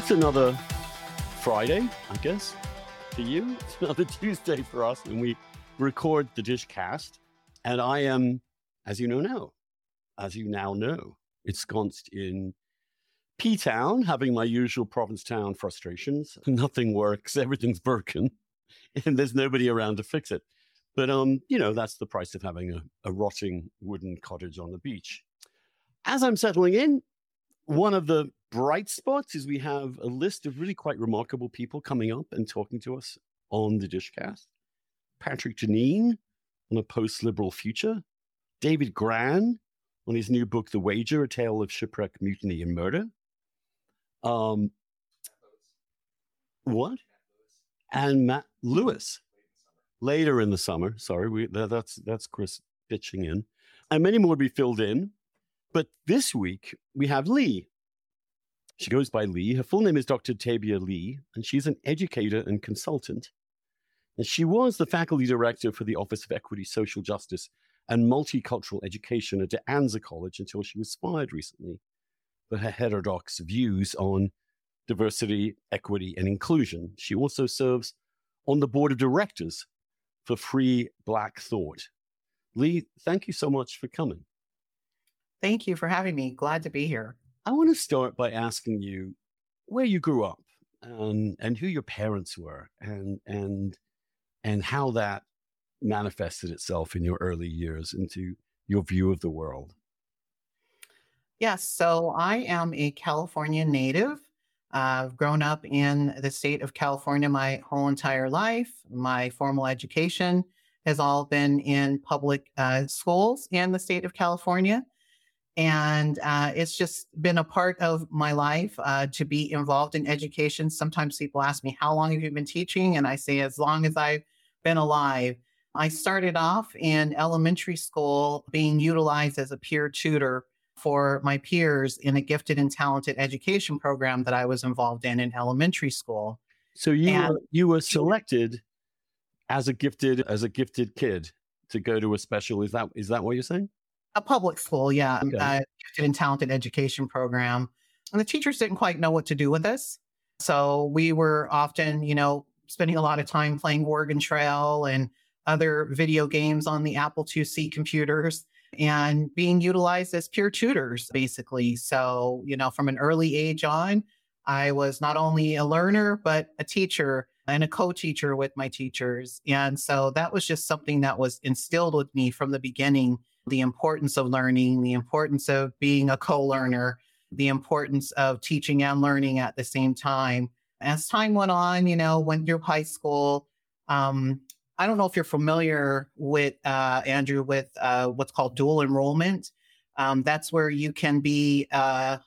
It's another Friday, I guess, to you. It's another Tuesday for us, and we record the Dishcast. And I am, as you know now, as you now know, ensconced in P Town, having my usual Provincetown frustrations. Nothing works, everything's broken, and there's nobody around to fix it. But um, you know, that's the price of having a, a rotting wooden cottage on the beach. As I'm settling in, one of the bright spots is we have a list of really quite remarkable people coming up and talking to us on the Dishcast. Patrick Deneen on a post-liberal future. David Grann on his new book, The Wager, A Tale of Shipwreck, Mutiny, and Murder. Um, what? And Matt Lewis later in the summer. Sorry, we, that, that's that's Chris pitching in, and many more to be filled in. But this week we have Lee. She goes by Lee. Her full name is Dr. Tabia Lee, and she's an educator and consultant. And she was the faculty director for the Office of Equity, Social Justice, and Multicultural Education at De Anza College until she was fired recently for her heterodox views on diversity, equity, and inclusion. She also serves on the board of directors for Free Black Thought. Lee, thank you so much for coming. Thank you for having me. Glad to be here. I want to start by asking you where you grew up and, and who your parents were and, and, and how that manifested itself in your early years into your view of the world. Yes, so I am a California native. I've grown up in the state of California my whole entire life. My formal education has all been in public uh, schools in the state of California. And uh, it's just been a part of my life uh, to be involved in education. Sometimes people ask me, How long have you been teaching? And I say, As long as I've been alive. I started off in elementary school being utilized as a peer tutor for my peers in a gifted and talented education program that I was involved in in elementary school. So you and, were, you were selected as a gifted as a gifted kid to go to a special. Is that is that what you're saying? A public school, yeah, okay. uh, gifted and talented education program. And the teachers didn't quite know what to do with us, so we were often, you know, spending a lot of time playing Oregon Trail and other video games on the Apple IIc computers and being utilized as peer tutors, basically. So, you know, from an early age on, I was not only a learner, but a teacher and a co teacher with my teachers. And so that was just something that was instilled with me from the beginning the importance of learning, the importance of being a co learner, the importance of teaching and learning at the same time. As time went on, you know, went through high school, um, I don't know if you're familiar with uh, Andrew with uh, what's called dual enrollment. Um, that's where you can be a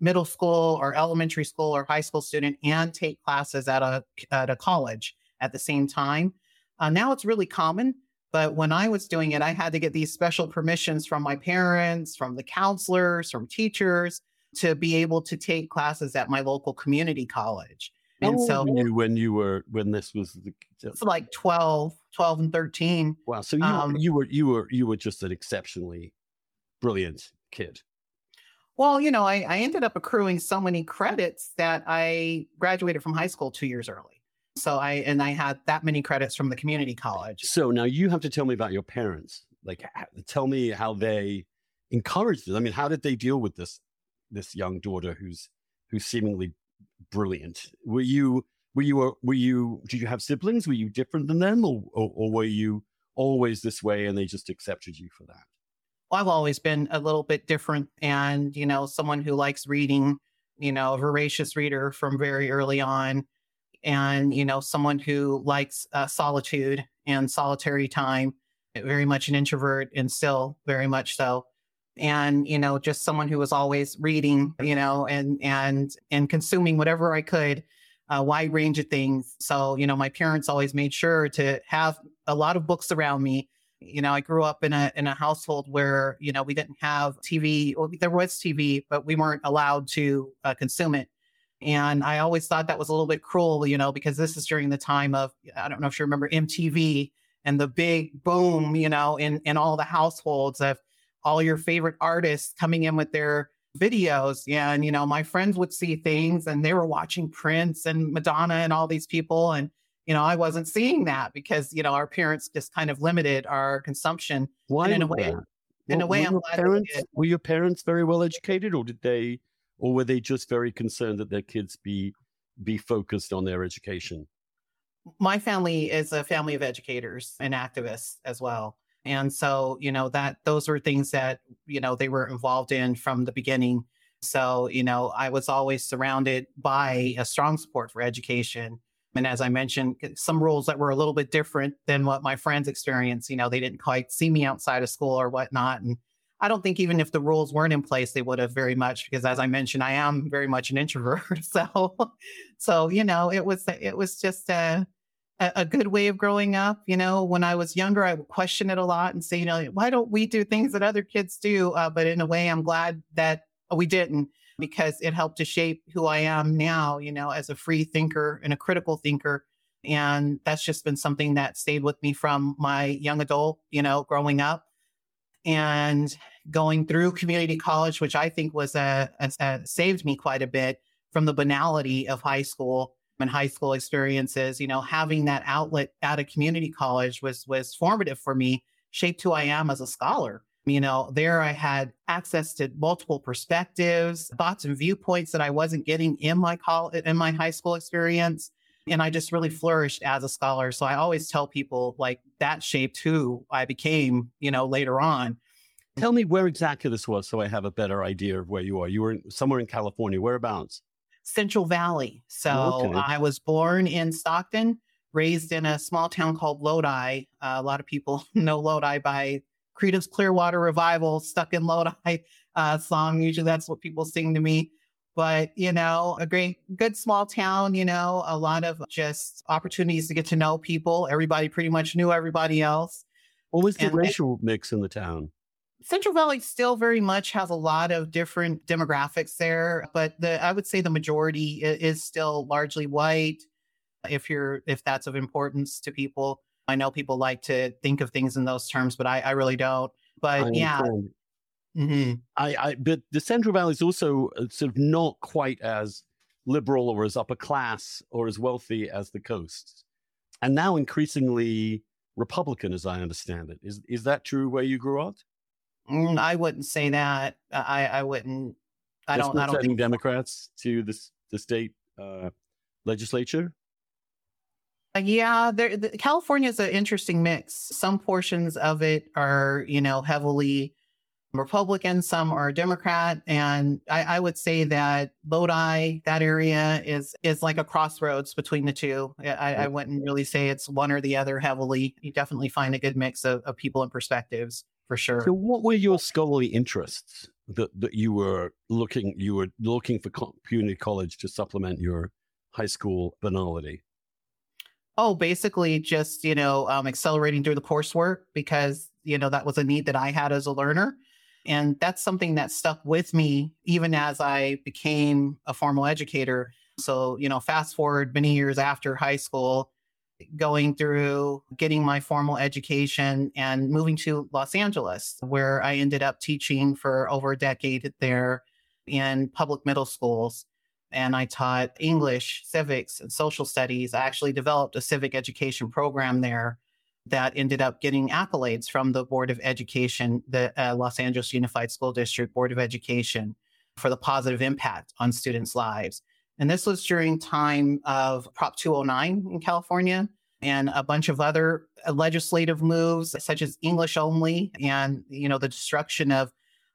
middle school or elementary school or high school student and take classes at a at a college at the same time. Uh, now it's really common, but when I was doing it, I had to get these special permissions from my parents, from the counselors, from teachers to be able to take classes at my local community college. And so you when you were when this was the it's like 12, 12 and 13. Wow. So you um, you were you were you were just an exceptionally brilliant kid. Well, you know, I, I ended up accruing so many credits that I graduated from high school two years early. So I and I had that many credits from the community college. So now you have to tell me about your parents. Like, tell me how they encouraged this. I mean, how did they deal with this this young daughter who's who's seemingly brilliant. Were you were you were you did you have siblings? Were you different than them, or, or, or were you always this way and they just accepted you for that? Well, I've always been a little bit different, and you know, someone who likes reading. You know, a voracious reader from very early on, and you know, someone who likes uh, solitude and solitary time. Very much an introvert, and still very much so. And you know just someone who was always reading you know and and and consuming whatever i could a wide range of things. So you know my parents always made sure to have a lot of books around me. You know i grew up in a in a household where you know we didn't have tv well, there was tv but we weren't allowed to uh, consume it and i always thought that was a little bit cruel you know because this is during the time of i don't know if you remember mtv and the big boom you know in in all the households of all your favorite artists coming in with their videos. And, you know, my friends would see things and they were watching Prince and Madonna and all these people. And, you know, I wasn't seeing that because, you know, our parents just kind of limited our consumption. Why and in a way, that? in a way, were I'm your glad they parents, were your parents very well educated, or did they, or were they just very concerned that their kids be be focused on their education? my family is a family of educators and activists as well. And so, you know, that those were things that, you know, they were involved in from the beginning. So, you know, I was always surrounded by a strong support for education. And as I mentioned, some rules that were a little bit different than what my friends experienced. You know, they didn't quite see me outside of school or whatnot. And I don't think even if the rules weren't in place, they would have very much because, as I mentioned, I am very much an introvert. So, so you know, it was it was just a a, good way of growing up. You know, when I was younger, I would question it a lot and say, you know, why don't we do things that other kids do? Uh, but in a way, I'm glad that we didn't because it helped to shape who I am now. You know, as a free thinker and a critical thinker. And that's just been something that stayed with me from my young adult, you know, growing up and going through community college, which I think was a, a, a saved me quite a bit from the banality of high school and high school experiences. You know, having that outlet at a community college was was formative for me, shaped who I am as a scholar. You know, there I had access to multiple perspectives, thoughts and viewpoints that I wasn't getting in my college in my high school experience. And I just really flourished as a scholar. So I always tell people like that shaped who I became, you know, later on. Tell me where exactly this was, so I have a better idea of where you are. You were in, somewhere in California. Whereabouts? Central Valley. So Okay. I was born in Stockton, raised in a small town called Lodi. Uh, a lot of people know Lodi by Creedence Clearwater Revival, Stuck in Lodi uh, song. Usually that's what people sing to me. But, you know, a great, good small town, you know, a lot of just opportunities to get to know people. Everybody pretty much knew everybody else. What was the And- racial mix in the town? Central Valley still very much has a lot of different demographics there, but the I would say the majority is still largely white. If you're if that's of importance to people, I know people like to think of things in those terms, but I, I really don't. But I yeah, mhm. I, I, but the Central Valley is also uh, sort of not quite as liberal or as upper class or as wealthy as the coast, and now increasingly Republican, as I understand it. Is is that true where you grew up? Mm, I wouldn't say that. I I wouldn't. I don't. I don't think Democrats to the the state uh, legislature. Uh, Yeah, there, the, California is an interesting mix. Some portions of it are, you know, heavily Republican, some are Democrat, and I, I would say that Lodi, that area, is is like a crossroads between the two. I, I I wouldn't really say it's one or the other heavily. You definitely find a good mix of, of people and perspectives for sure. So, what were your scholarly interests that, that you were looking you were looking for community college to supplement your high school banality? Oh, basically just, you know, um, accelerating through the coursework because, you know, that was a need that I had as a learner. And that's something that stuck with me even as I became a formal educator. So, you know, fast forward many years after high school, going through getting my formal education and moving to Los Angeles, where I ended up teaching for over a decade there in public middle schools and I taught English, civics, and social studies. I actually developed a civic education program there that ended up getting accolades from the Board of Education, the uh, Los Angeles Unified School District Board of Education, for the positive impact on students' lives. And this was during time of Prop 209 in California and a bunch of other legislative moves such as English only and you know the destruction of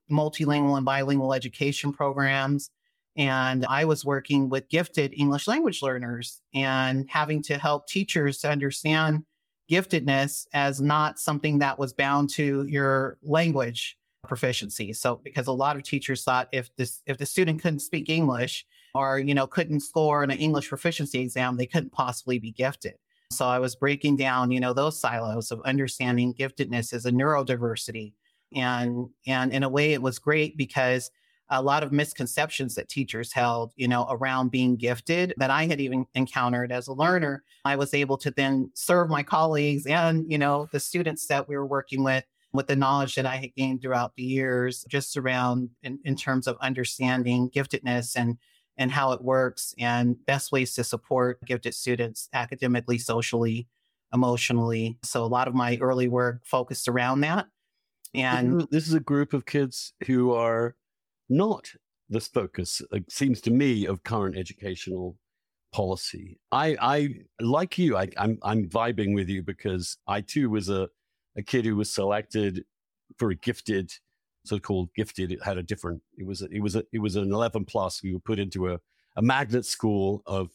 multilingual and bilingual education programs and I was working with gifted English language learners and having to help teachers to understand giftedness as not something that was bound to your language proficiency. So because a lot of teachers thought if this if the student couldn't speak English or you know couldn't score in an English proficiency exam, they couldn't possibly be gifted. So I was breaking down, you know, those silos of understanding giftedness as a neurodiversity. And and in a way it was great because a lot of misconceptions that teachers held, you know, around being gifted that I had even encountered as a learner. I was able to then serve my colleagues and, you know, the students that we were working with with the knowledge that I had gained throughout the years, just around in, in terms of understanding giftedness and and how it works and best ways to support gifted students academically, socially, emotionally. So a lot of my early work focused around that. And this is a group of kids who are not the focus, it seems to me, of current educational policy. I, I like you, I, I'm, I'm vibing with you because I too was a, a kid who was selected for a gifted, so-called gifted. It had a different. It was a, it was a, it was an 11 plus. We were put into a, a magnet school of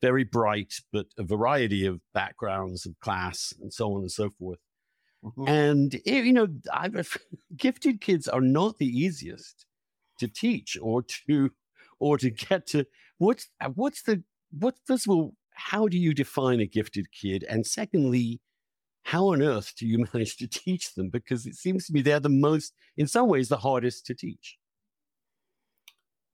very bright, but a variety of backgrounds of class and so on and so forth. Mm-hmm. And eh, you know, I've, gifted kids are not the easiest to teach or to or to get to. What's what's the what? First of all, how do you define a gifted kid? And secondly, how on earth do you manage to teach them? Because it seems to me they're the most, in some ways, the hardest to teach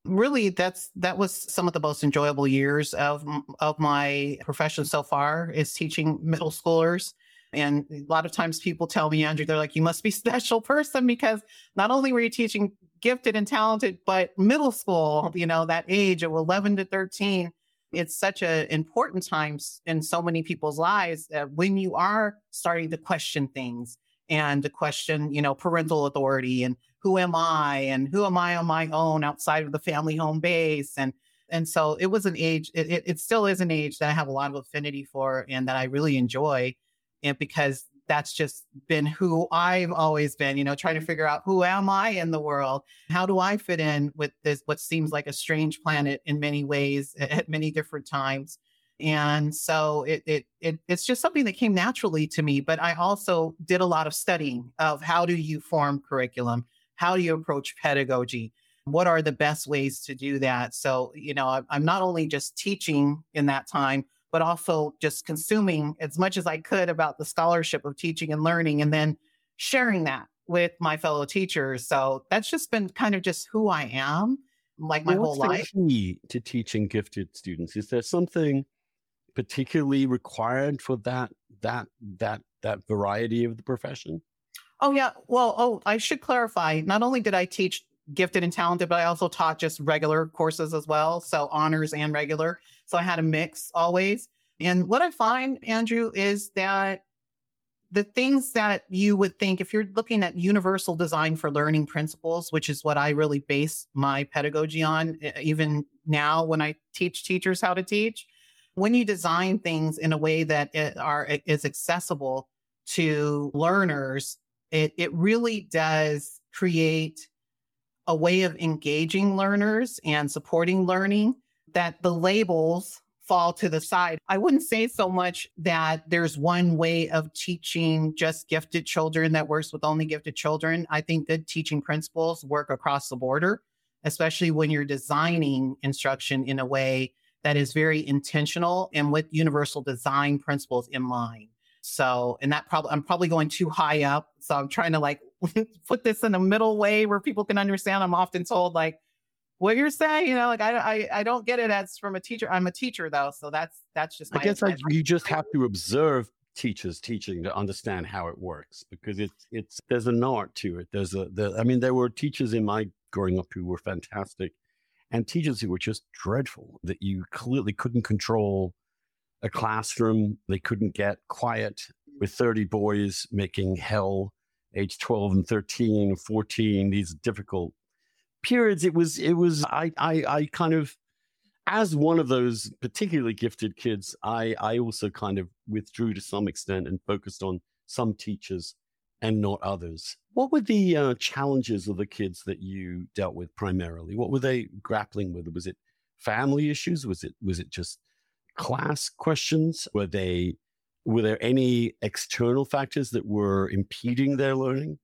really that's that was some of the most enjoyable years of of my profession so far is teaching middle schoolers and a lot of times people tell me andrew they're like you must be special person because not only were you teaching gifted and talented but middle school you know that age of 11 to 13 it's such an important time in so many people's lives that when you are starting to question things and to question you know parental authority and who am I and who am I on my own outside of the family home base and and so it was an age it, it still is an age that I have a lot of affinity for and that I really enjoy and because that's just been who I've always been, you know, trying to figure out who am I in the world? How do I fit in with this, what seems like a strange planet in many ways at many different times? And so it, it, it, it's just something that came naturally to me. But I also did a lot of studying of how do you form curriculum? How do you approach pedagogy? What are the best ways to do that? So, you know, I'm not only just teaching in that time, but also just consuming as much as I could about the scholarship of teaching and learning and then sharing that with my fellow teachers. So that's just been kind of just who I am, like my well, whole life. Key to teaching gifted students? Is there something particularly required for that that that that variety of the profession? Oh, yeah. Well, oh, I should clarify. Not only did I teach gifted and talented, but I also taught just regular courses as well. So honors and regular. So I had a mix always. And what I find, Andrew, is that the things that you would think, if you're looking at universal design for learning principles, which is what I really base my pedagogy on, even now when I teach teachers how to teach, when you design things in a way that are is accessible to learners it, it really does create a way of engaging learners and supporting learning that the labels fall to the side. I wouldn't say so much that there's one way of teaching just gifted children that works with only gifted children. I think good teaching principles work across the border, especially when you're designing instruction in a way that is very intentional and with universal design principles in mind. So, and that probably, I'm probably going too high up. So I'm trying to like put this in a middle way where people can understand. I'm often told like, what you're saying, you know, like I, I, I don't get it as from a teacher. I'm a teacher though. So that's, that's just, I guess I, you just have to observe teachers teaching to understand how it works because it's, it's, there's an art to it. There's a, there, I mean, there were teachers in my growing up who were fantastic and teachers who were just dreadful that you clearly couldn't control a classroom. They couldn't get quiet with 30 boys making hell age 12 and 13, 14, these difficult periods. It was, it was, I, I, I kind of, as one of those particularly gifted kids, I, I also kind of withdrew to some extent and focused on some teachers and not others. What were the uh, challenges of the kids that you dealt with primarily? What were they grappling with? Was it family issues? Was it was it just class questions? Were they were there any external factors that were impeding their learning?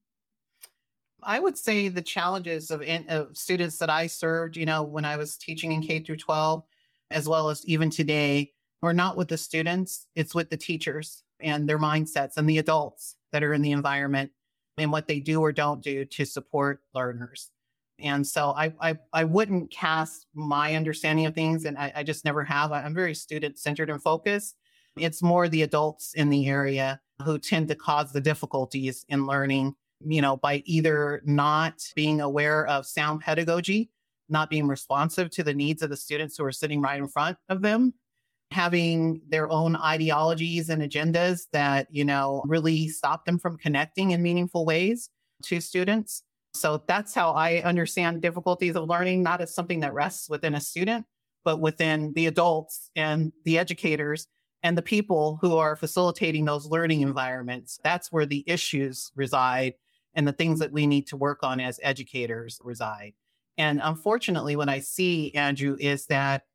I would say the challenges of, of, students that I served, you know, when I was teaching in K through 12, as well as even today, are not with the students, it's with the teachers and their mindsets and the adults that are in the environment and what they do or don't do to support learners. And so I, I, I wouldn't cast my understanding of things, and I, I just never have. I'm very student centered and focused. It's more the adults in the area who tend to cause the difficulties in learning you know, by either not being aware of sound pedagogy, not being responsive to the needs of the students who are sitting right in front of them, having their own ideologies and agendas that, you know, really stop them from connecting in meaningful ways to students. So that's how I understand difficulties of learning, not as something that rests within a student, but within the adults and the educators and the people who are facilitating those learning environments. That's where the issues reside and the things that we need to work on as educators reside. And unfortunately, what I see, Andrew, is that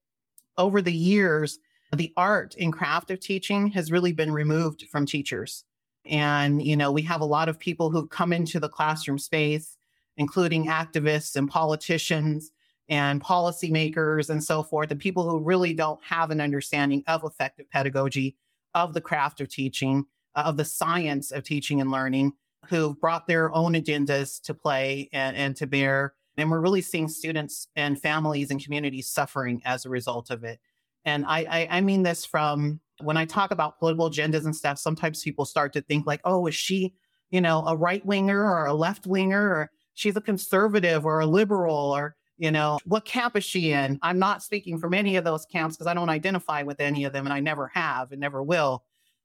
over the years, the art and craft of teaching has really been removed from teachers. And, you know, we have a lot of people who've come into the classroom space, including activists and politicians and policymakers and so forth, and people who really don't have an understanding of effective pedagogy, of the craft of teaching, uh, of the science of teaching and learning, who've brought their own agendas to play and, and to bear. And we're really seeing students and families and communities suffering as a result of it. And I, I, I mean this from when I talk about political agendas and stuff, sometimes people start to think like, oh, is she, you know, a right winger or a left winger or she's a conservative or a liberal or, you know, what camp is she in? I'm not speaking from any of those camps because I don't identify with any of them and I never have and never will.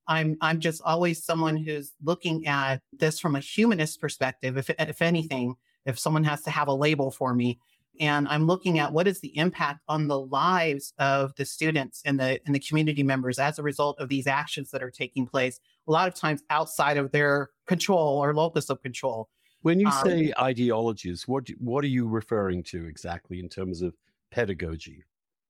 I'm I'm just always someone who's looking at this from a humanist perspective. If if anything, if someone has to have a label for me, and I'm looking at what is the impact on the lives of the students and the and the community members as a result of these actions that are taking place. A lot of times outside of their control or locus of control. When you um, say ideologies, what what are you referring to exactly in terms of pedagogy?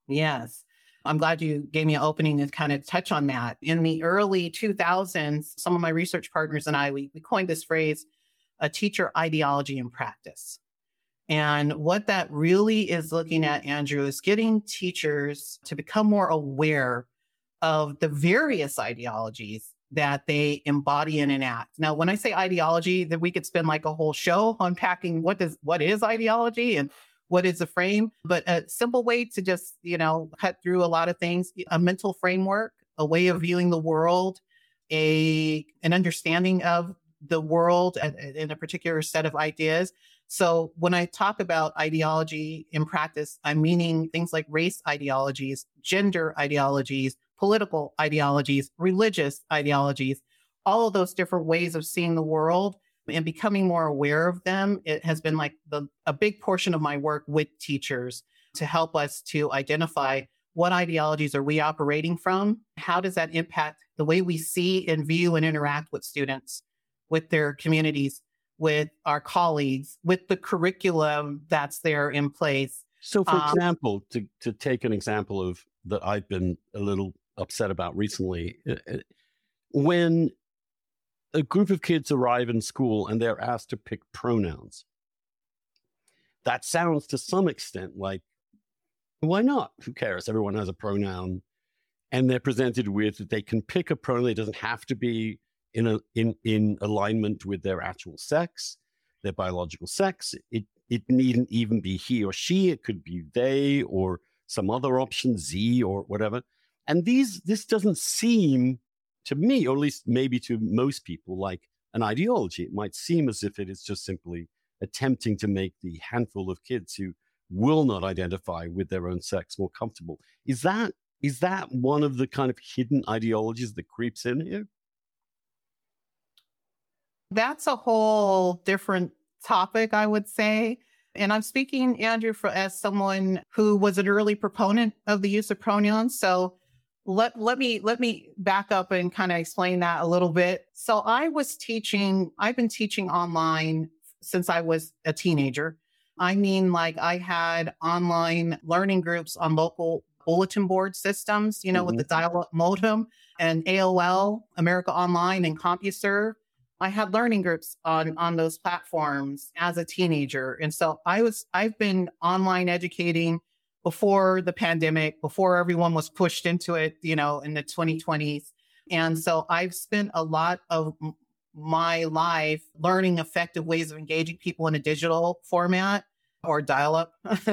Yes. I'm glad you gave me an opening to kind of touch on that. In the early 2000s, some of my research partners and I, we, we coined this phrase, a teacher ideology in practice. And what that really is looking at, Andrew, is getting teachers to become more aware of the various ideologies that they embody and enact. Now, when I say ideology, that we could spend like a whole show unpacking what does what is ideology and what is a frame, but a simple way to just, you know, cut through a lot of things, a mental framework, a way of viewing the world, a an understanding of the world in a particular set of ideas. So when I talk about ideology in practice, I'm meaning things like race ideologies, gender ideologies, political ideologies, religious ideologies, all of those different ways of seeing the world and becoming more aware of them. It has been like the, a big portion of my work with teachers to help us to identify what ideologies are we operating from? How does that impact the way we see and view and interact with students, with their communities, with our colleagues, with the curriculum that's there in place. So, for um, example, to, to take an example of that I've been a little upset about recently, uh, uh, when a group of kids arrive in school and they're asked to pick pronouns, that sounds to some extent like, why not? Who cares? Everyone has a pronoun. And they're presented with, that they can pick a pronoun. It doesn't have to be in a in in alignment with their actual sex, their biological sex. It it needn't even be he or she. It could be they or some other option, Z or whatever. And these this doesn't seem to me, or at least maybe to most people, like an ideology. It might seem as if it is just simply attempting to make the handful of kids who will not identify with their own sex more comfortable. Is that is that one of the kind of hidden ideologies that creeps in here? That's a whole different topic, I would say. And I'm speaking, Andrew, for, as someone who was an early proponent of the use of pronouns. So let let me let me back up and kind of explain that a little bit. So I was teaching. I've been teaching online since I was a teenager. I mean, like I had online learning groups on local bulletin board systems, you know, mm-hmm. with the dial-up modem and AOL, America Online, and CompuServe. I had learning groups on on those platforms as a teenager. And so I was I've been online educating before the pandemic, before everyone was pushed into it, you know, in the 2020s. And so I've spent a lot of my life learning effective ways of engaging people in a digital format or dial up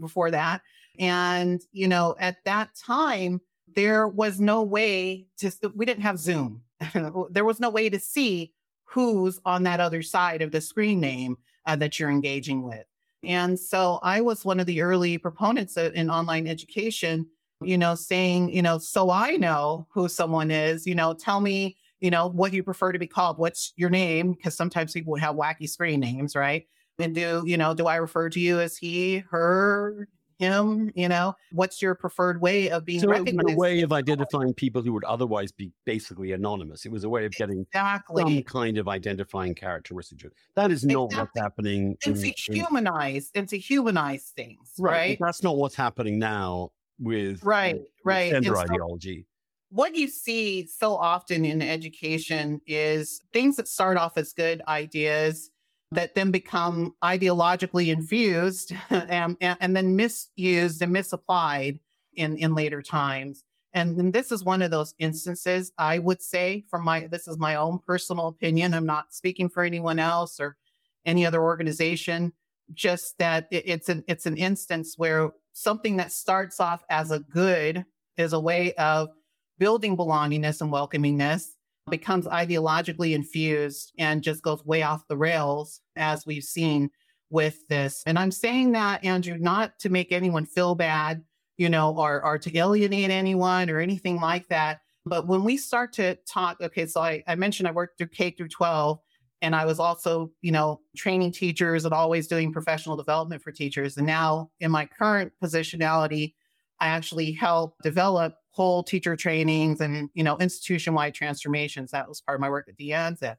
before that. And, you know, at that time, there was no way to, we didn't have Zoom. there was no way to see who's on that other side of the screen name uh, that you're engaging with. And so I was one of the early proponents in online education, you know, saying, you know, so I know who someone is, you know, tell me, you know, what you prefer to be called. What's your name? Because sometimes people have wacky screen names, right? And do, you know, do I refer to you as he, her, him? You know, what's your preferred way of being so recognized? It was a way of identifying people who would otherwise be basically anonymous. It was a way of getting exactly. some kind of identifying characteristic. That is not exactly. what's happening. And to humanize and to humanize things, right? right? That's not what's happening now with right, right, gender so, ideology. What you see so often in education is things that start off as good ideas that then become ideologically infused and, and then misused and misapplied in, in later times. And, and this is one of those instances, I would say, from my this is my own personal opinion. I'm not speaking for anyone else or any other organization. Just that it, it's an it's an instance where something that starts off as a good is a way of building belongingness and welcomingness becomes ideologically infused and just goes way off the rails, as we've seen with this. And I'm saying that, Andrew, not to make anyone feel bad, you know, or, or to alienate anyone or anything like that. But when we start to talk, okay, so I, I mentioned I worked through K through 12, and I was also, you know, training teachers and always doing professional development for teachers. And now in my current positionality, I actually help develop whole teacher trainings and, you know, institution-wide transformations. That was part of my work at De Anza.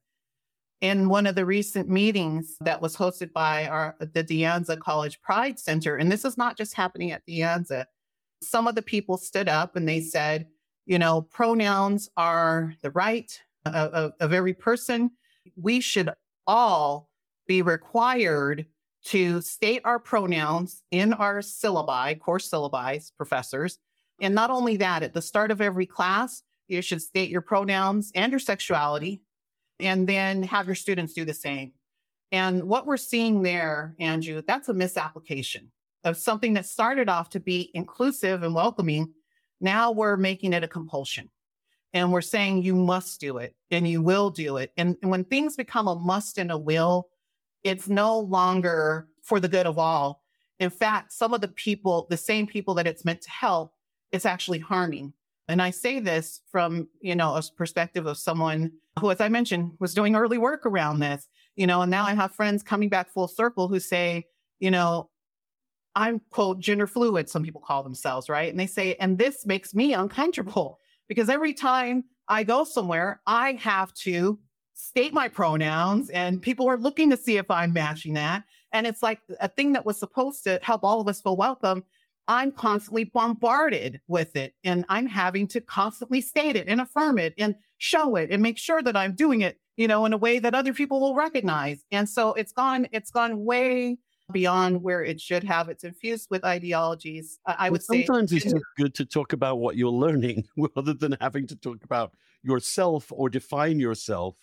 In one of the recent meetings that was hosted by our the De Anza College Pride Center, and this is not just happening at De Anza, some of the people stood up and they said, you know, pronouns are the right of, of, of every person. We should all be required to state our pronouns in our syllabi, course syllabi, professors, and not only that, at the start of every class, you should state your pronouns and your sexuality, and then have your students do the same. And what we're seeing there, Andrew, that's a misapplication of something that started off to be inclusive and welcoming. Now we're making it a compulsion. And we're saying you must do it and you will do it. And, when things become a must and a will, it's no longer for the good of all. In fact, some of the people, the same people that it's meant to help, it's actually harming. And I say this from, you know, a perspective of someone who, as I mentioned, was doing early work around this, you know, and now I have friends coming back full circle who say, you know, I'm quote gender fluid, some people call themselves, right? And they say, and this makes me uncomfortable because every time I go somewhere, I have to state my pronouns and people are looking to see if I'm matching that. And it's like a thing that was supposed to help all of us feel welcome I'm constantly bombarded with it and I'm having to constantly state it and affirm it and show it and make sure that I'm doing it, you know, in a way that other people will recognize. And so it's gone, it's gone way beyond where it should have. It's infused with ideologies. I, would say sometimes it's good to talk about what you're learning rather than having to talk about yourself or define yourself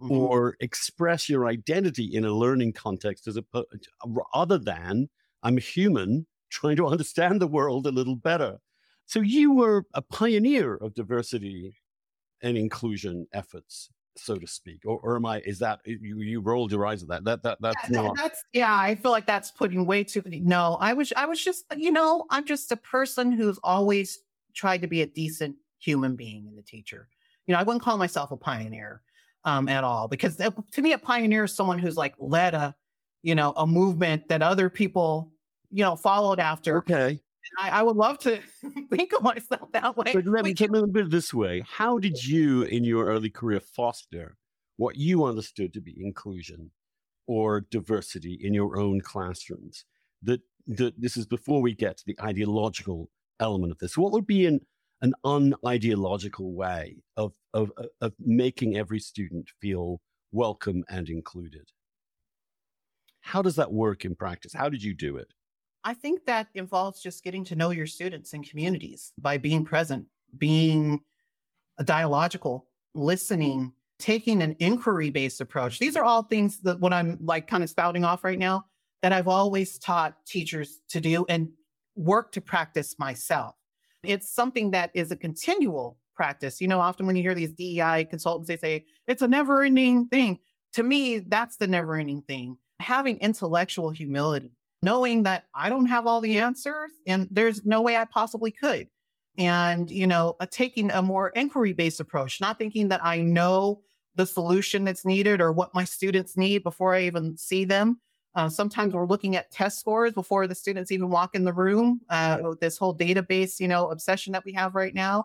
mm-hmm. or express your identity in a learning context as a other than I'm human trying to understand the world a little better. So you were a pioneer of diversity and inclusion efforts, so to speak, or, or am I? Is that you? You rolled your eyes at that? That that that's yeah, not. That's yeah. I feel like that's putting way too many. No, I was I was just you know I'm just a person who's always tried to be a decent human being and a teacher. You know, I wouldn't call myself a pioneer um, at all because to me, a pioneer is someone who's like led a you know a movement that other people you know, followed after. Okay. I, I, would love to think of myself that way. But let me take a little bit this way. How did you, in your early career, foster what you understood to be inclusion or diversity in your own classrooms? That, that this is before we get to the ideological element of this. What would be an an unideological way of, of, of making every student feel welcome and included? How does that work in practice? How did you do it? I think that involves just getting to know your students and communities by being present, being dialogical, listening, taking an inquiry based approach. These are all things that what I'm like kind of spouting off right now that I've always taught teachers to do and work to practice myself. It's something that is a continual practice. You know, often when you hear these DEI consultants, they say it's a never ending thing. To me, that's the never ending thing. Having intellectual humility, knowing that I don't have all the answers and there's no way I possibly could. And, you know, uh, taking a more inquiry based approach, not thinking that I know the solution that's needed or what my students need before I even see them. Uh, sometimes we're looking at test scores before the students even walk in the room. Uh, this whole database, you know, obsession that we have right now,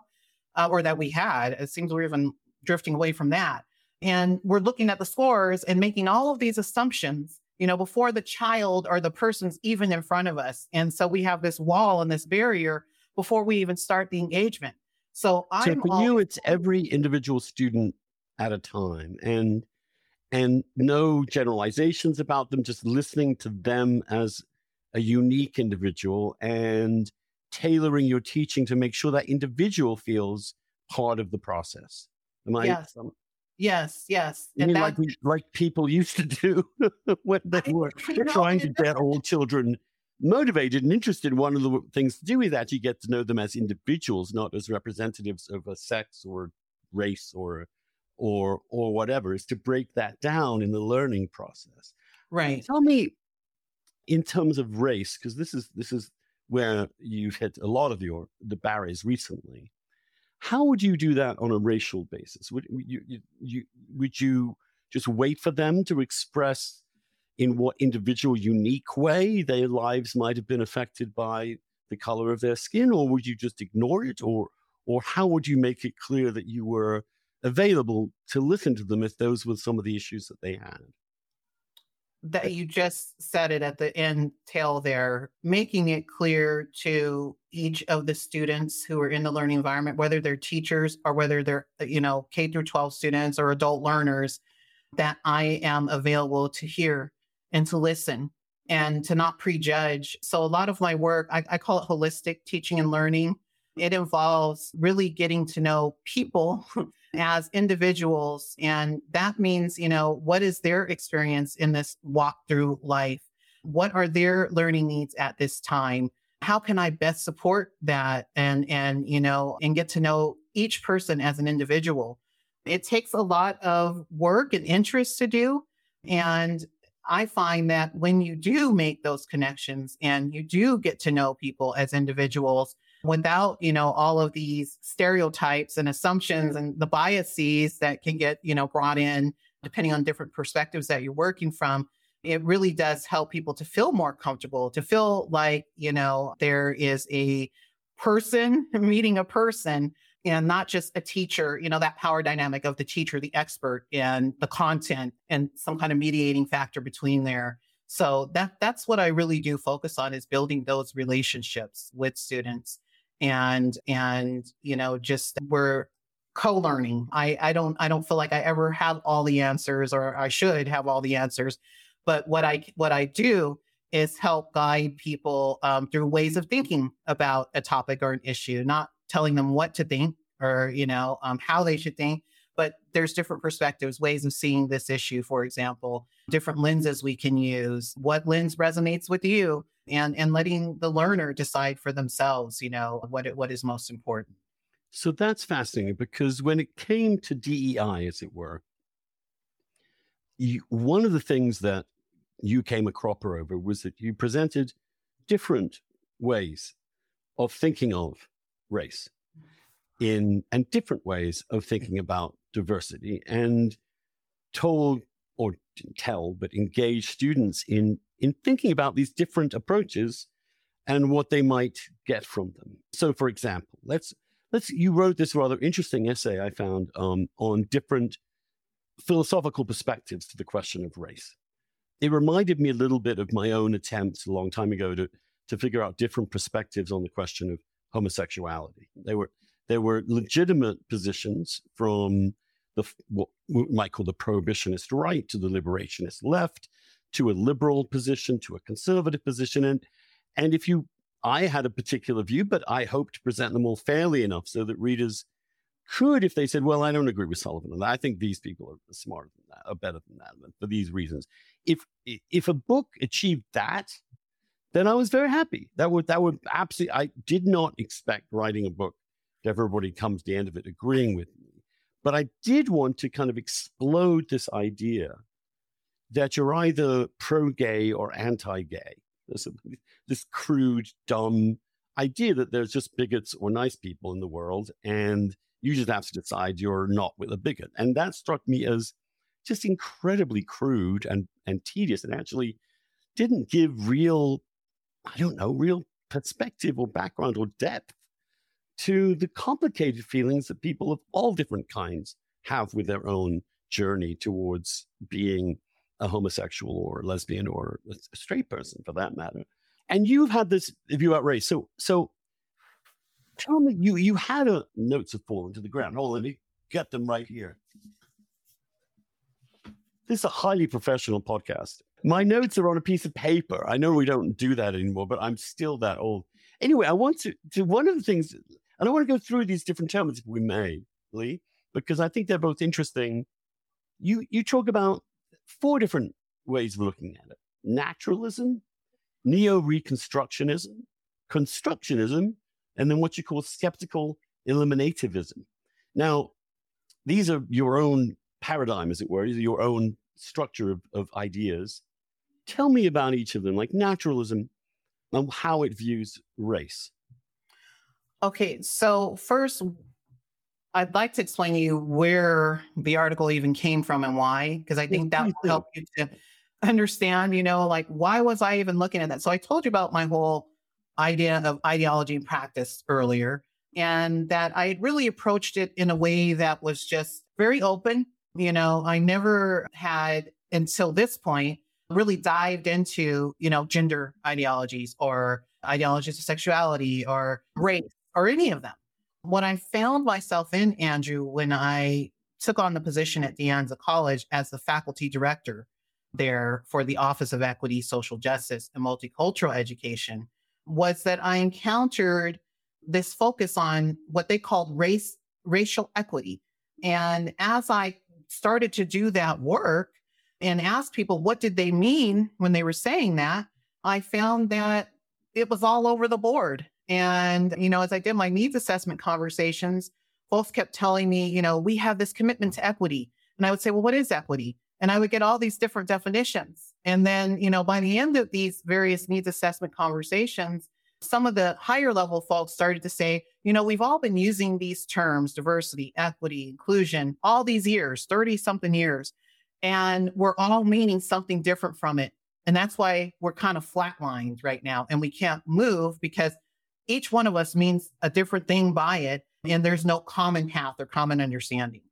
uh, or that we had, it seems we're even drifting away from that. And we're looking at the scores and making all of these assumptions, you know, before the child or the person's even in front of us. And so we have this wall and this barrier before we even start the engagement. So, so for all- you, it's every individual student at a time and and no generalizations about them just listening to them as a unique individual and tailoring your teaching to make sure that individual feels part of the process. Am i yes. um, yes yes and like like people used to do when they were trying to get all children motivated and interested? One of the things to do is actually get to know them as individuals not as representatives of a sex or race or or or whatever is to break that down in the learning process. Right. tell me in terms of race because this is this is where you've hit a lot of your the barriers recently. How would you do that on a racial basis? Would you, you, you would you just wait for them to express in what individual unique way their lives might have been affected by the color of their skin or would you just ignore it? Or or how would you make it clear that you were available to listen to them if those were some of the issues that they had. That you just said it at the end tail there, making it clear to each of the students who are in the learning environment, whether they're teachers or whether they're, you know, K through 12 students or adult learners, that I am available to hear and to listen and to not prejudge. So a lot of my work, I, I call it holistic teaching and learning. It involves really getting to know people as individuals. And that means, you know, what is their experience in this walk through life? What are their learning needs at this time? How can I best support that and, and, you know, and get to know each person as an individual? It takes a lot of work and interest to do. And I find that when you do make those connections and you do get to know people as individuals, without, you know, all of these stereotypes and assumptions mm-hmm. and the biases that can get, you know, brought in depending on different perspectives that you're working from. It really does help people to feel more comfortable, to feel like, you know, there is a person meeting a person and not just a teacher, you know, that power dynamic of the teacher, the expert, and the content and some kind of mediating factor between there. So that that's what I really do focus on is building those relationships with students and and you know just we're co-learning. I i don't i don't feel like i ever have all the answers or i should have all the answers but what i what i do is help guide people um, through ways of thinking about a topic or an issue not telling them what to think or you know um, how they should think but there's different perspectives ways of seeing this issue for example different lenses we can use what lens resonates with you and and letting the learner decide for themselves you know what what is most important. So that's fascinating because when it came to dei as it were you, one of the things that you came a cropper over was that you presented different ways of thinking of race in and different ways of thinking about diversity and told or tell but engage students in in thinking about these different approaches and what they might get from them. So, for example, let's let's you wrote this rather interesting essay I found um, on different philosophical perspectives to the question of race. It reminded me a little bit of my own attempts a long time ago to to figure out different perspectives on the question of homosexuality. They were there were legitimate positions from the what we might call the prohibitionist right to the liberationist left to a liberal position, to a conservative position. And, and if you, I had a particular view, but I hope to present them all fairly enough so that readers could, if they said, well, I don't agree with Sullivan, and I think these people are smarter than that, are better than that for these reasons. If, if a book achieved that, then I was very happy. That would, that would absolutely, I did not expect writing a book that everybody comes to the end of it agreeing with me. But I did want to kind of explode this idea that you're either pro gay or anti gay. This, crude, dumb idea that there's just bigots or nice people in the world, and you just have to decide you're not with a bigot. And that struck me as just incredibly crude and, and tedious and actually didn't give real, I don't know, real perspective or background or depth to the complicated feelings that people of all different kinds have with their own journey towards being a homosexual or lesbian or a straight person for that matter. And you've had this view about race. So, so tell me, you you had a notes have fallen to the ground. Oh, let me get them right here. This is a highly professional podcast. My notes are on a piece of paper. I know we don't do that anymore, but I'm still that old. Anyway, I want to, to one of the things, and I want to go through these different terms if we may, Lee, because I think they're both interesting. You you talk about four different ways of looking at it: naturalism, neo-reconstructionism, constructionism, and then what you call skeptical eliminativism. Now, these are your own paradigm, as it were, your own structure of, of ideas. Tell me about each of them, like naturalism and how it views race. Okay, so first, I'd like to explain to you where the article even came from and why, because I think that will help you to understand, you know, like why was I even looking at that? So I told you about my whole idea of ideology and practice earlier, and that I really approached it in a way that was just very open. You know, I never had until this point really dived into, you know, gender ideologies or ideologies of sexuality or race or any of them. What I found myself in, Andrew, when I took on the position at De Anza College as the faculty director there for the Office of Equity, Social Justice, and Multicultural Education was that I encountered this focus on what they called race, racial equity. And as I started to do that work and asked people what did they mean when they were saying that, I found that it was all over the board. And, you know, as I did my needs assessment conversations, folks kept telling me, you know, we have this commitment to equity. And I would say, well, what is equity? And I would get all these different definitions. And then, you know, by the end of these various needs assessment conversations, some of the higher level folks started to say, you know, we've all been using these terms, diversity, equity, inclusion, all these years, 30 something years, and we're all meaning something different from it. And that's why we're kind of flatlined right now and we can't move because each one of us means a different thing by it. And there's no common path or common understanding.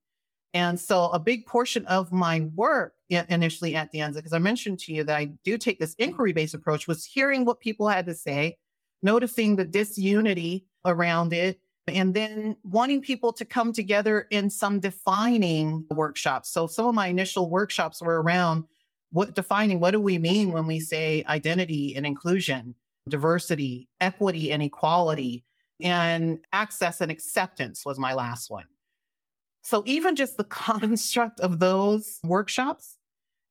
And so a big portion of my work initially at De Anza, because I mentioned to you that I do take this inquiry based approach, was hearing what people had to say, noticing the disunity around it, and then wanting people to come together in some defining workshops. So some of my initial workshops were around what defining what do we mean when we say identity and inclusion, diversity, equity and equality, and access and acceptance was my last one. So even just the construct of those workshops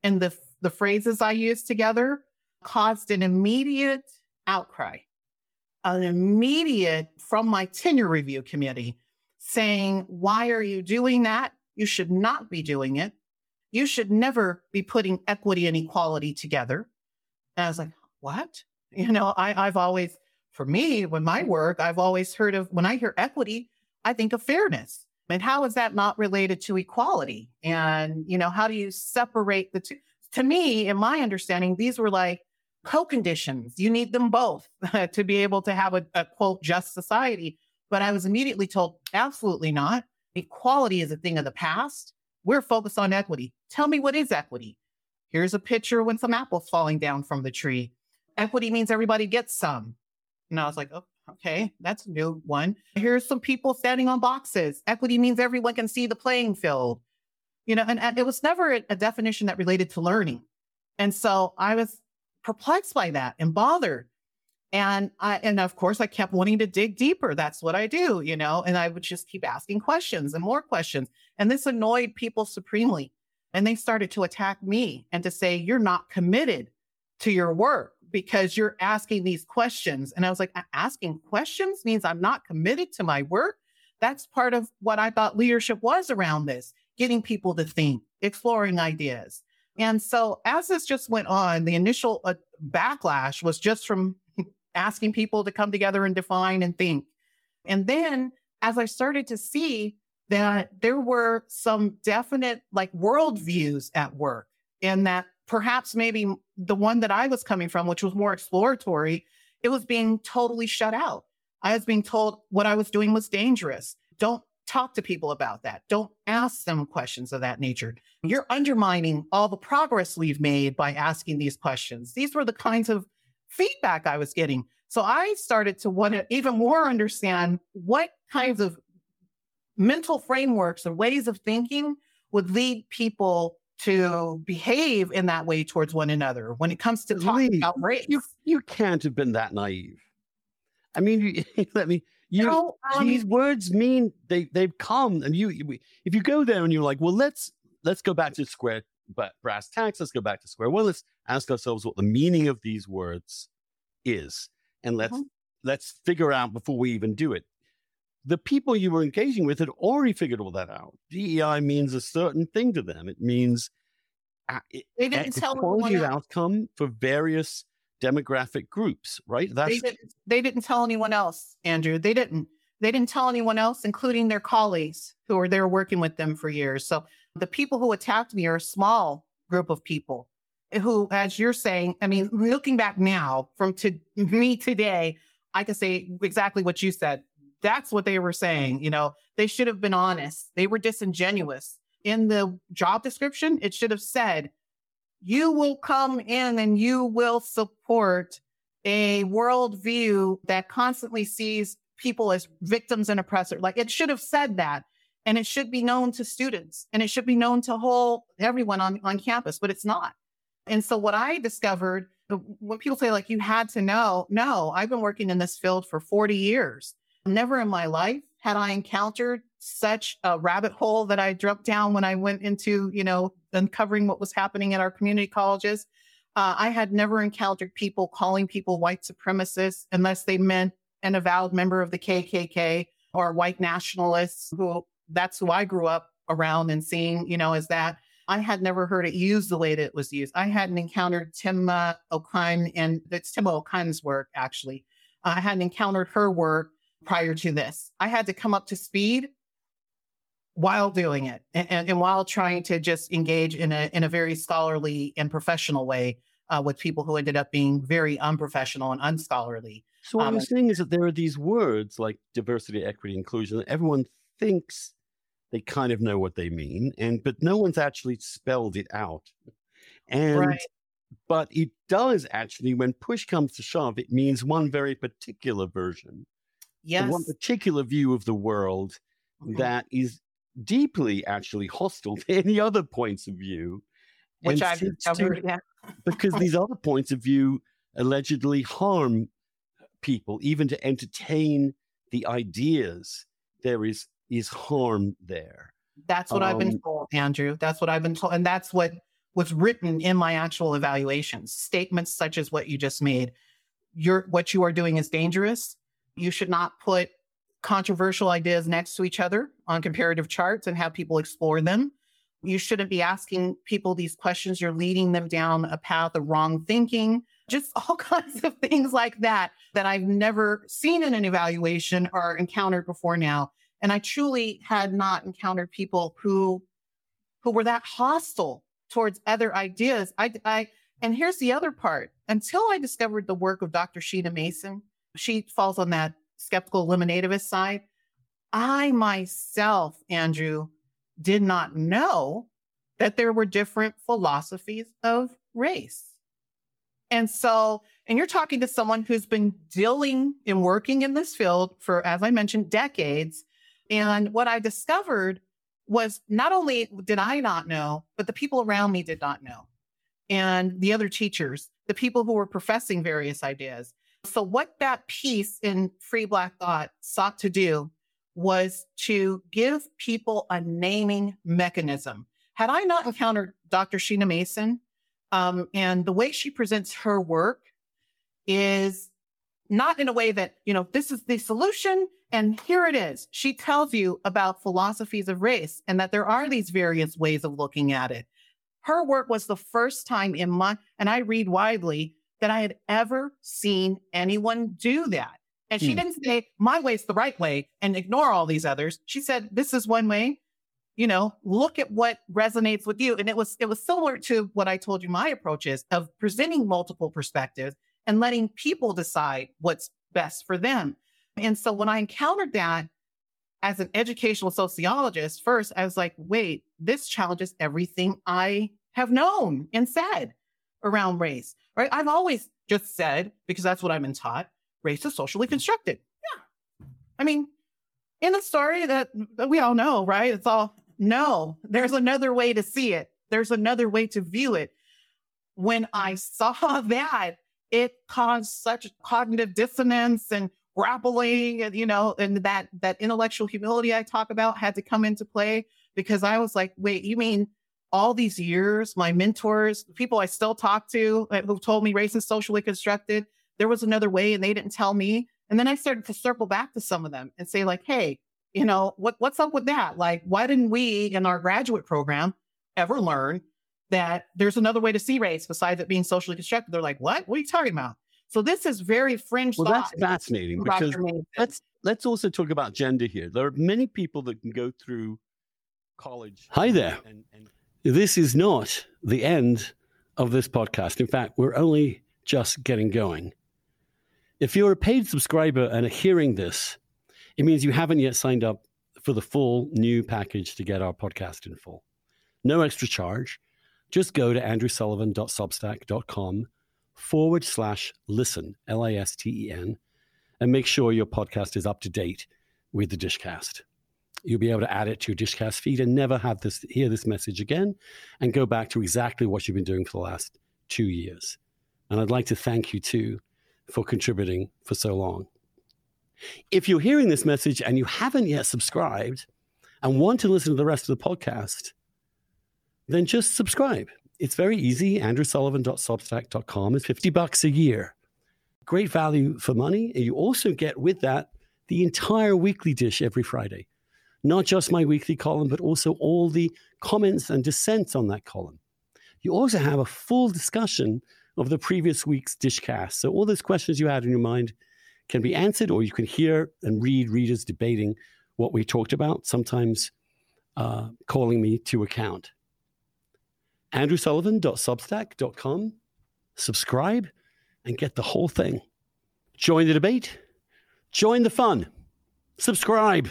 and the, the phrases I used together caused an immediate outcry, an immediate from my tenure review committee saying, why are you doing that? You should not be doing it. You should never be putting equity and equality together. And I was like, what? You know, I, I've always, for me, when my work, I've always heard of when I hear equity, I think of fairness. And how is that not related to equality? And, you know, how do you separate the two? To me, in my understanding, these were like co-conditions. You need them both to be able to have a, a quote just society. But I was immediately told, absolutely not. Equality is a thing of the past. We're focused on equity. Tell me what is equity? Here's a picture when some apples falling down from the tree. Equity means everybody gets some. And I was like, oh, Okay, that's a new one. Here's some people standing on boxes. Equity means everyone can see the playing field. You know, and, and it was never a, definition that related to learning. And so I was perplexed by that and bothered. And I, and of course, I kept wanting to dig deeper. That's what I do, you know, and I would just keep asking questions and more questions. And this annoyed people supremely. And they started to attack me and to say, you're not committed to your work because you're asking these questions. And I was like, asking questions means I'm not committed to my work. That's part of what I thought leadership was around this, getting people to think, exploring ideas. And so as this just went on, the initial uh, backlash was just from asking people to come together and define and think. And then as I started to see that there were some definite like worldviews at work and that perhaps maybe the one that I was coming from, which was more exploratory, it was being totally shut out. I was being told what I was doing was dangerous. Don't talk to people about that. Don't ask them questions of that nature. You're undermining all the progress we've made by asking these questions. These were the kinds of feedback I was getting. So I started to want to even more understand what kinds of mental frameworks or ways of thinking would lead people to behave in that way towards one another when it comes to talking Lee, about race. You, you can't have been that naive. I mean, you, let me. You know, um, these words mean they they've come, and you, you if you go there and you're like, well, let's let's go back to square but brass tacks. Let's go back to square one. Let's ask ourselves what the meaning of these words is, and let's mm-hmm. let's figure out before we even do it. The people you were engaging with had already figured all that out. DEI means a certain thing to them. It means they didn't tell quality of outcome for various demographic groups, right? That's they didn't, they didn't tell anyone else, Andrew. They didn't. They didn't tell anyone else, including their colleagues who were there working with them for years. So the people who attacked me are a small group of people who, as you're saying, I mean, looking back now from to me today, I can say exactly what you said. That's what they were saying. You know, they should have been honest. They were disingenuous. In the job description, it should have said, you will come in and you will support a worldview that constantly sees people as victims and oppressors. Like it should have said that. And it should be known to students and it should be known to whole everyone on, on campus, but it's not. And so what I discovered when people say like you had to know, no, I've been working in this field for 40 years. Never in my life had I encountered such a rabbit hole that I dropped down when I went into, you know, uncovering what was happening at our community colleges. Uh, I had never encountered people calling people white supremacists unless they meant an avowed member of the KKK or white nationalists who that's who I grew up around and seeing, you know, is that I had never heard it used the way that it was used. I hadn't encountered Tema Okun and it's Tim Okun's work, actually. I hadn't encountered her work prior to this. I had to come up to speed while doing it and, and, and, while trying to just engage in a in a very scholarly and professional way uh, with people who ended up being very unprofessional and unscholarly. So what um, I'm saying is that there are these words like diversity, equity, inclusion that everyone thinks they kind of know what they mean, and but no one's actually spelled it out. And right. but it does actually, when push comes to shove, it means one very particular version. Yes. One particular view of the world mm-hmm. that is deeply actually hostile to any other points of view. Which I've discovered, yeah. because these other points of view allegedly harm people, even to entertain the ideas. There is is harm there. That's what um, I've been um, told, Andrew. That's what I've been told, and that's what was written in my actual evaluations. Statements such as what you just made. Your what you are doing is dangerous. You should not put controversial ideas next to each other on comparative charts and have people explore them. You shouldn't be asking people these questions. You're leading them down a path of wrong thinking, just all kinds of things like that that I've never seen in an evaluation or encountered before now. And I truly had not encountered people who who were that hostile towards other ideas. I, I and here's the other part. Until I discovered the work of Dr. Sheena Mason, she falls on that skeptical eliminativist side. I myself, Andrew, did not know that there were different philosophies of race. And so, and you're talking to someone who's been dealing and working in this field for, as I mentioned, decades. And what I discovered was not only did I not know, but the people around me did not know. And the other teachers, the people who were professing various ideas. So, what that piece in Free Black Thought sought to do was to give people a naming mechanism. Had I not encountered Dr. Sheena Mason, um, and the way she presents her work is not in a way that, you know, this is the solution and here it is. She tells you about philosophies of race and that there are these various ways of looking at it. Her work was the first time in my, and I read widely, that I had ever seen anyone do that. And she hmm. didn't say, my way's the right way and ignore all these others. She said, this is one way. You know, look at what resonates with you. And it was, it was similar to what I told you my approach is of presenting multiple perspectives and letting people decide what's best for them. And so when I encountered that as an educational sociologist, first, I was like, wait, this challenges everything I have known and said around race, right? I've always just said, because that's what I've been taught, race is socially constructed. Yeah. I mean, in the story that, that we all know, right? It's all, no, there's another way to see it. There's another way to view it. When I saw that, it caused such cognitive dissonance and grappling and you know and that that intellectual humility i talk about had to come into play because i was like wait you mean all these years my mentors people i still talk to eh, who told me race is socially constructed there was another way and they didn't tell me and then i started to circle back to some of them and say like hey you know what what's up with that like why didn't we in our graduate program ever learn that there's another way to see race besides it being socially constructed. They're like, what? What are you talking about? So this is very fringe. Well, that's fascinating because let's let's also talk about gender here. There are many people that can go through college. Hi there. And, and this is not the end of this podcast. In fact, we're only just getting going. If you're a paid subscriber and are hearing this, it means you haven't yet signed up for the full new package to get our podcast in full. No extra charge just go to andrewsullivan.substack.com forward slash listen, L I S T E N, and make sure your podcast is up to date with the Dishcast. You'll be able to add it to your Dishcast feed and never have this hear this message again and go back to exactly what you've been doing for the last two years. And I'd like to thank you too for contributing for so long. If you're hearing this message and you haven't yet subscribed and want to listen to the rest of the podcast, then just subscribe. It's very easy. AndrewSullivan.substack.com is 50 bucks a year. Great value for money. And you also get with that the entire weekly dish every Friday. Not just my weekly column, but also all the comments and dissents on that column. You also have a full discussion of the previous week's dishcast. So all those questions you had in your mind can be answered, or you can hear and read readers debating what we talked about, sometimes uh, calling me to account andrewsullivan.substack.com. Subscribe and get the whole thing. Join the debate, join the fun, subscribe.